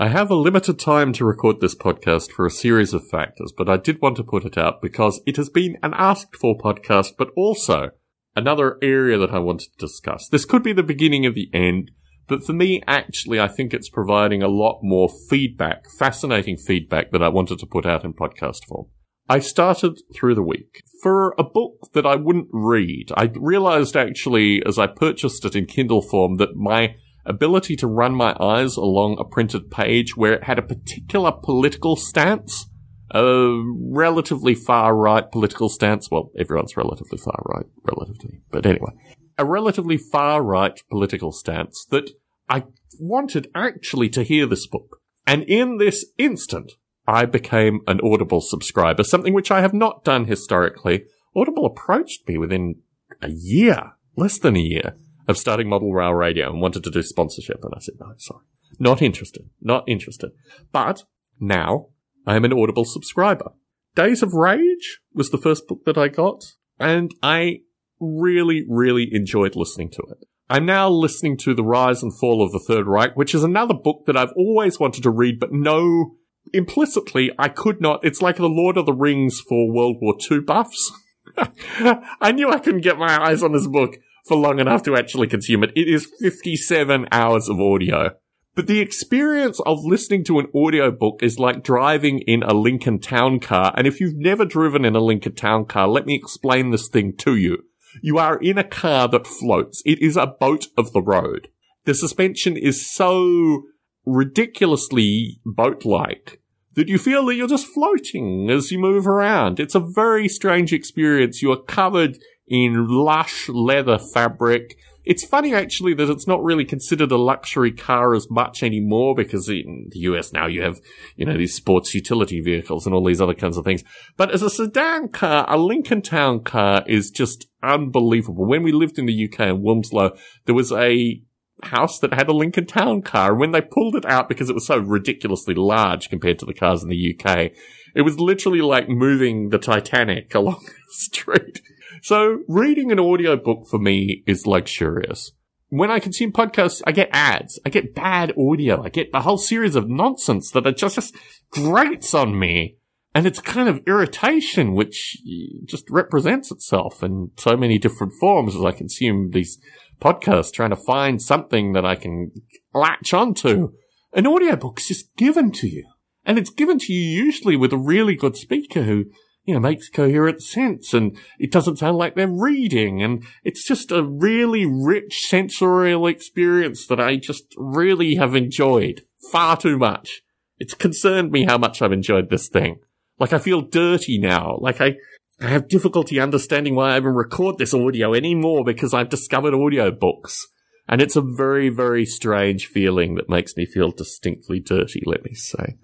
I have a limited time to record this podcast for a series of factors, but I did want to put it out because it has been an asked for podcast, but also another area that I wanted to discuss. This could be the beginning of the end, but for me, actually, I think it's providing a lot more feedback, fascinating feedback that I wanted to put out in podcast form. I started through the week for a book that I wouldn't read. I realized actually as I purchased it in Kindle form that my ability to run my eyes along a printed page where it had a particular political stance, a relatively far right political stance. Well, everyone's relatively far right, relatively. But anyway, a relatively far right political stance that I wanted actually to hear this book. And in this instant, I became an Audible subscriber, something which I have not done historically. Audible approached me within a year, less than a year, of starting Model Rail Radio and wanted to do sponsorship. And I said, no, sorry. Not interested. Not interested. But now I am an Audible subscriber. Days of Rage was the first book that I got and I really, really enjoyed listening to it. I'm now listening to The Rise and Fall of the Third Reich, which is another book that I've always wanted to read, but no, implicitly I could not. It's like The Lord of the Rings for World War II buffs. I knew I couldn't get my eyes on this book for long enough to actually consume it. It is 57 hours of audio. But the experience of listening to an audiobook is like driving in a Lincoln Town car. And if you've never driven in a Lincoln Town car, let me explain this thing to you. You are in a car that floats. It is a boat of the road. The suspension is so ridiculously boat-like that you feel that you're just floating as you move around. It's a very strange experience. You are covered in lush leather fabric. It's funny actually that it's not really considered a luxury car as much anymore because in the US now you have, you know, these sports utility vehicles and all these other kinds of things. But as a sedan car, a Lincoln Town car is just unbelievable. When we lived in the UK in Wilmslow, there was a house that had a Lincoln Town car. And when they pulled it out because it was so ridiculously large compared to the cars in the UK, it was literally like moving the Titanic along the street. So reading an audiobook for me is luxurious. When I consume podcasts, I get ads. I get bad audio. I get a whole series of nonsense that just, just grates on me. And it's kind of irritation, which eh, just represents itself in so many different forms as I consume these podcasts, trying to find something that I can latch onto. An audiobook's just given to you. And it's given to you usually with a really good speaker who you know, makes coherent sense and it doesn't sound like they're reading. And it's just a really rich sensorial experience that I just really have enjoyed far too much. It's concerned me how much I've enjoyed this thing. Like I feel dirty now. Like I, I have difficulty understanding why I even record this audio anymore because I've discovered audio books. And it's a very, very strange feeling that makes me feel distinctly dirty, let me say.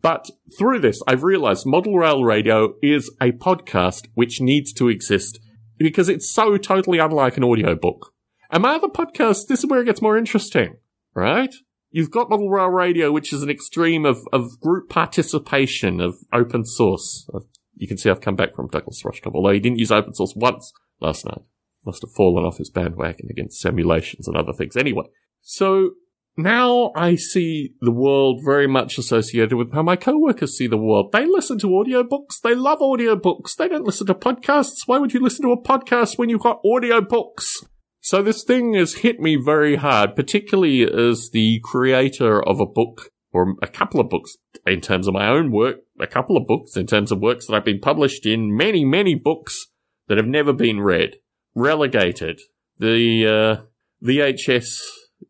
But through this, I've realized Model Rail Radio is a podcast which needs to exist because it's so totally unlike an audiobook. And my other podcast, this is where it gets more interesting, right? You've got Model Rail Radio, which is an extreme of, of group participation, of open source. You can see I've come back from Douglas Rushkoff, although he didn't use open source once last night must have fallen off his bandwagon against simulations and other things. Anyway, so now I see the world very much associated with how my coworkers see the world. They listen to audiobooks. They love audiobooks. They don't listen to podcasts. Why would you listen to a podcast when you've got audiobooks? So this thing has hit me very hard, particularly as the creator of a book or a couple of books in terms of my own work, a couple of books in terms of works that I've been published in, many, many books that have never been read relegated. The uh, VHS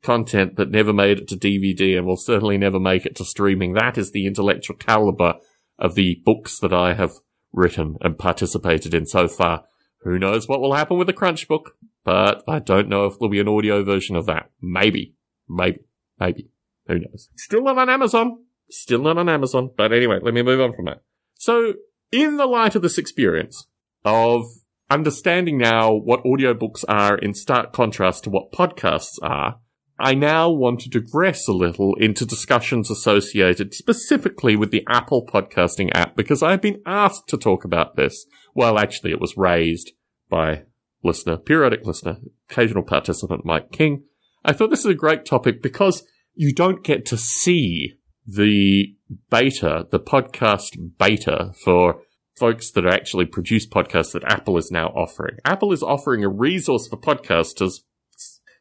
content that never made it to DVD and will certainly never make it to streaming. That is the intellectual caliber of the books that I have written and participated in so far. Who knows what will happen with the Crunch book, but I don't know if there'll be an audio version of that. Maybe. Maybe. Maybe. Who knows? Still not on Amazon. Still not on Amazon. But anyway, let me move on from that. So, in the light of this experience of understanding now what audiobooks are in stark contrast to what podcasts are, I now want to digress a little into discussions associated specifically with the Apple podcasting app because I've been asked to talk about this. Well, actually, it was raised by listener, periodic listener, occasional participant Mike King. I thought this is a great topic because you don't get to see the beta, the podcast beta for folks that actually produce podcasts that Apple is now offering. Apple is offering a resource for podcasters.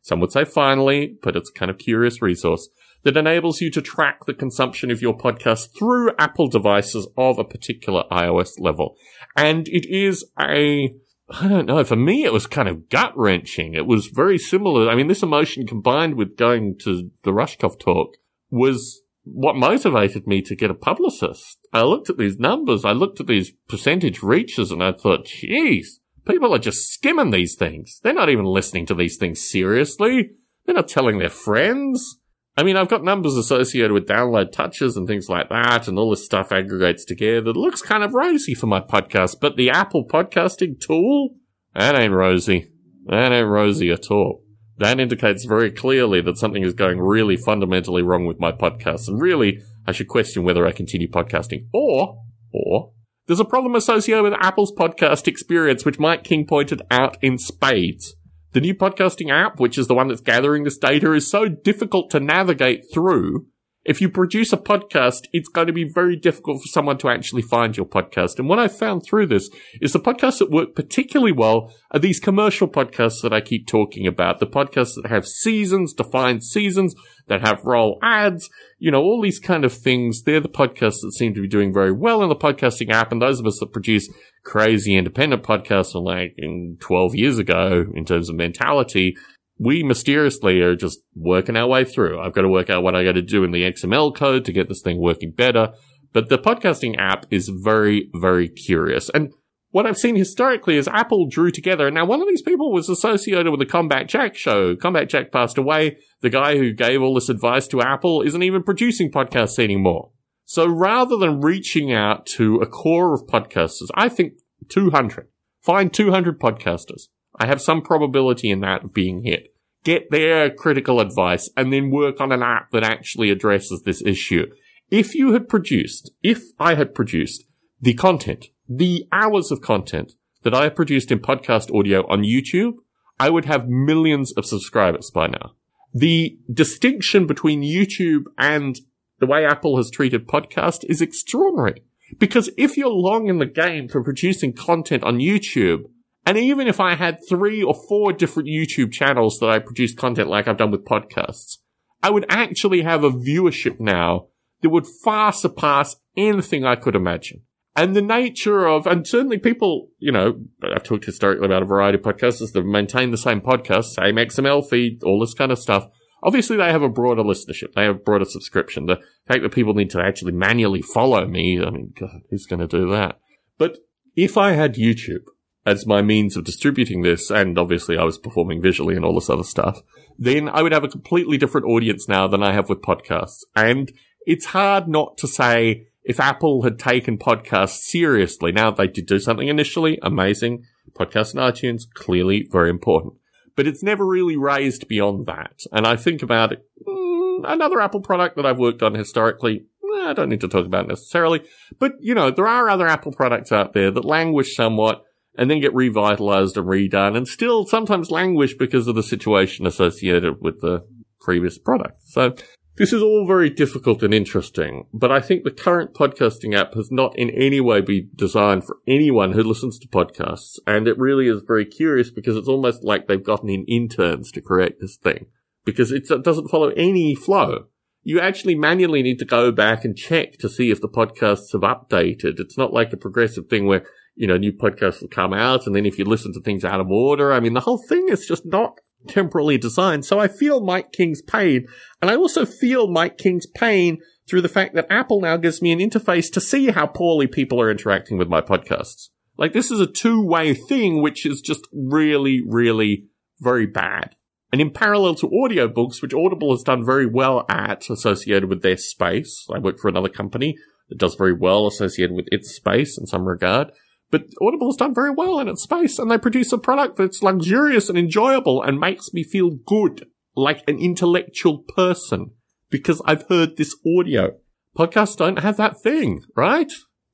Some would say finally, but it's kind of curious resource that enables you to track the consumption of your podcast through Apple devices of a particular iOS level. And it is a, I don't know, for me it was kind of gut wrenching. It was very similar. I mean, this emotion combined with going to the Rushkoff talk was what motivated me to get a publicist. I looked at these numbers, I looked at these percentage reaches and I thought, geez, people are just skimming these things. They're not even listening to these things seriously. They're not telling their friends. I mean, I've got numbers associated with download touches and things like that, and all this stuff aggregates together. It looks kind of rosy for my podcast, but the Apple podcasting tool, that ain't rosy. That ain't rosy at all. That indicates very clearly that something is going really fundamentally wrong with my podcast, and really, I should question whether I continue podcasting. Or, or, there's a problem associated with Apple's podcast experience, which Mike King pointed out in spades. The new podcasting app, which is the one that's gathering this data, is so difficult to navigate through. If you produce a podcast, it's going to be very difficult for someone to actually find your podcast. And what I found through this is the podcasts that work particularly well are these commercial podcasts that I keep talking about. The podcasts that have seasons, defined seasons, that have roll ads, you know, all these kind of things. They're the podcasts that seem to be doing very well in the podcasting app. And those of us that produce crazy independent podcasts from like in 12 years ago in terms of mentality, we mysteriously are just working our way through. I've got to work out what I got to do in the XML code to get this thing working better. But the podcasting app is very, very curious. And what I've seen historically is Apple drew together. And now, one of these people was associated with the Combat Jack show. Combat Jack passed away. The guy who gave all this advice to Apple isn't even producing podcasts anymore. So rather than reaching out to a core of podcasters, I think 200. Find 200 podcasters. I have some probability in that being hit. Get their critical advice and then work on an app that actually addresses this issue. If you had produced, if I had produced the content the hours of content that I have produced in podcast audio on YouTube, I would have millions of subscribers by now. The distinction between YouTube and the way Apple has treated podcast is extraordinary. Because if you're long in the game for producing content on YouTube, and even if I had three or four different YouTube channels that I produce content like I've done with podcasts, I would actually have a viewership now that would far surpass anything I could imagine and the nature of, and certainly people, you know, I've talked historically about a variety of podcasters that maintain the same podcast, same XML feed, all this kind of stuff. Obviously, they have a broader listenership. They have a broader subscription. The fact that people need to actually manually follow me, I mean, God, who's going to do that? But if I had YouTube as my means of distributing this, and obviously I was performing visually and all this other stuff, then I would have a completely different audience now than I have with podcasts. And it's hard not to say, if Apple had taken podcasts seriously, now they did do something initially, amazing. Podcasts and iTunes, clearly very important. But it's never really raised beyond that. And I think about it, mm, another Apple product that I've worked on historically, I don't need to talk about necessarily. But, you know, there are other Apple products out there that languish somewhat and then get revitalized and redone and still sometimes languish because of the situation associated with the previous product. So this is all very difficult and interesting, but I think the current podcasting app has not in any way been designed for anyone who listens to podcasts. And it really is very curious because it's almost like they've gotten in interns to create this thing because it doesn't follow any flow. You actually manually need to go back and check to see if the podcasts have updated. It's not like a progressive thing where, you know, new podcasts will come out and then if you listen to things out of order, I mean, the whole thing is just not temporally designed. So I feel Mike King's pain. And I also feel Mike King's pain through the fact that Apple now gives me an interface to see how poorly people are interacting with my podcasts. Like this is a two way thing, which is just really, really very bad. And in parallel to audiobooks, which Audible has done very well at associated with their space, I work for another company that does very well associated with its space in some regard. But Audible has done very well in its space, and they produce a product that's luxurious and enjoyable and makes me feel good, like an intellectual person, because I've heard this audio. Podcasts don't have that thing, right?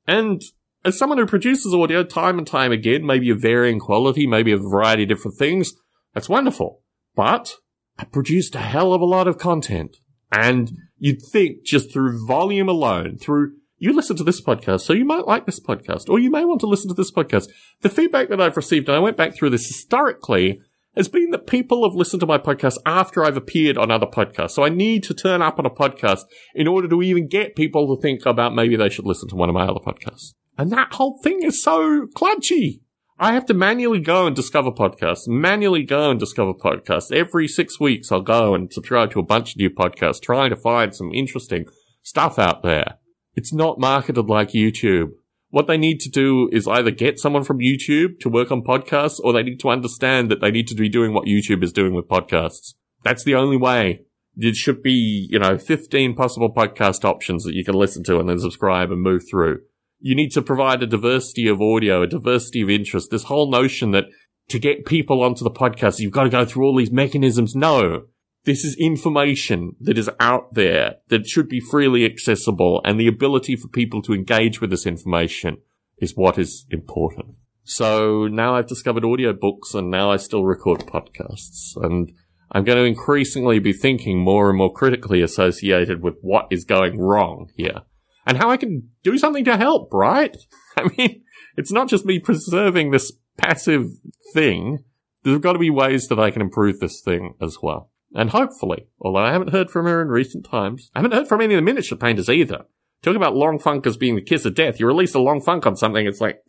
And as someone who produces audio time and time again, maybe of varying quality, maybe a variety of different things, that's wonderful. But I produced a hell of a lot of content. And You'd think just through volume alone, through you listen to this podcast, so you might like this podcast, or you may want to listen to this podcast. The feedback that I've received, and I went back through this historically, has been that people have listened to my podcast after I've appeared on other podcasts. So I need to turn up on a podcast in order to even get people to think about maybe they should listen to one of my other podcasts. And that whole thing is so clunky. I have to manually go and discover podcasts, manually go and discover podcasts. Every six weeks, I'll go and subscribe to a bunch of new podcasts, trying to find some interesting stuff out there. It's not marketed like YouTube. What they need to do is either get someone from YouTube to work on podcasts or they need to understand that they need to be doing what YouTube is doing with podcasts. That's the only way. It should be, you know, 15 possible podcast options that you can listen to and then subscribe and move through. You need to provide a diversity of audio, a diversity of interest. This whole notion that to get people onto the podcast, you've got to go through all these mechanisms. No. This is information that is out there that should be freely accessible and the ability for people to engage with this information is what is important. So now I've discovered audiobooks and now I still record podcasts and I'm going to increasingly be thinking more and more critically associated with what is going wrong here and how I can do something to help, right? I mean, it's not just me preserving this passive thing. There's got to be ways that I can improve this thing as well. And hopefully, although I haven't heard from her in recent times, I haven't heard from any of the miniature painters either. Talk about long funk as being the kiss of death. You release a long funk on something, it's like,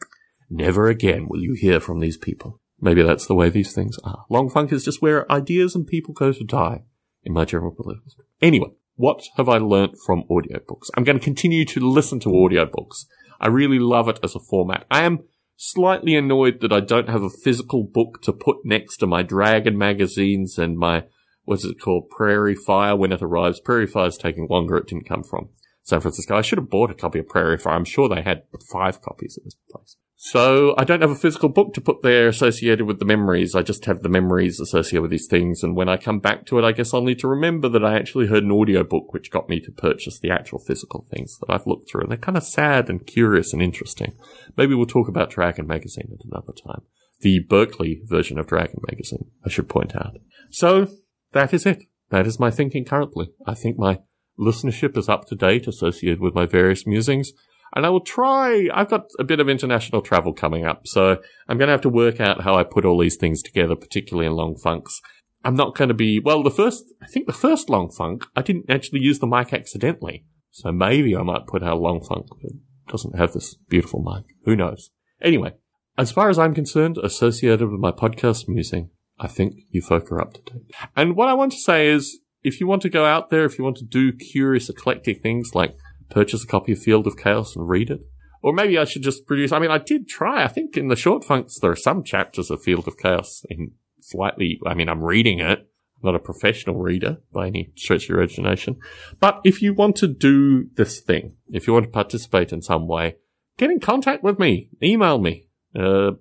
never again will you hear from these people. Maybe that's the way these things are. Long funk is just where ideas and people go to die, in my general belief. Anyway, what have I learnt from audiobooks? I'm going to continue to listen to audiobooks. I really love it as a format. I am slightly annoyed that I don't have a physical book to put next to my Dragon magazines and my what's it called? Prairie Fire when it arrives. Prairie Fire is taking longer. It didn't come from San Francisco. I should have bought a copy of Prairie Fire. I'm sure they had five copies at this place. So I don't have a physical book to put there associated with the memories. I just have the memories associated with these things. And when I come back to it, I guess I'll need to remember that I actually heard an audiobook which got me to purchase the actual physical things that I've looked through. And they're kind of sad and curious and interesting. Maybe we'll talk about Dragon Magazine at another time. The Berkeley version of Dragon Magazine, I should point out. So that is it. That is my thinking currently. I think my listenership is up to date associated with my various musings. And I will try, I've got a bit of international travel coming up, so I'm going to have to work out how I put all these things together, particularly in long funks. I'm not going to be, well, the first, I think the first long funk, I didn't actually use the mic accidentally. So maybe I might put out a long funk that doesn't have this beautiful mic. Who knows? Anyway, as far as I'm concerned, associated with my podcast musing, I think you folk are up to date. And what I want to say is, if you want to go out there, if you want to do curious, eclectic things like purchase a copy of Field of Chaos and read it, or maybe I should just produce, I mean, I did try, I think in the short funks, there are some chapters of Field of Chaos in slightly, I mean, I'm reading it. I'm not a professional reader by any stretch of your imagination. But if you want to do this thing, if you want to participate in some way, get in contact with me. Email me. Uh,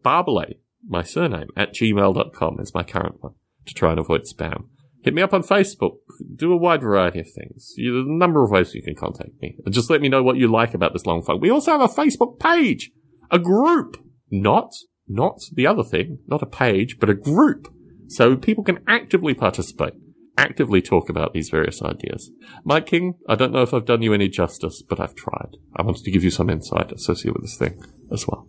my surname at gmail.com is my current one to try and avoid spam. Hit me up on Facebook. Do a wide variety of things. There's a number of ways you can contact me. Just let me know what you like about this long funk. We also have a Facebook page, a group, not, not the other thing, not a page, but a group. So people can actively participate, actively talk about these various ideas. Mike King, I don't know if I've done you any justice, but I've tried. I wanted to give you some insight associated with this thing as well.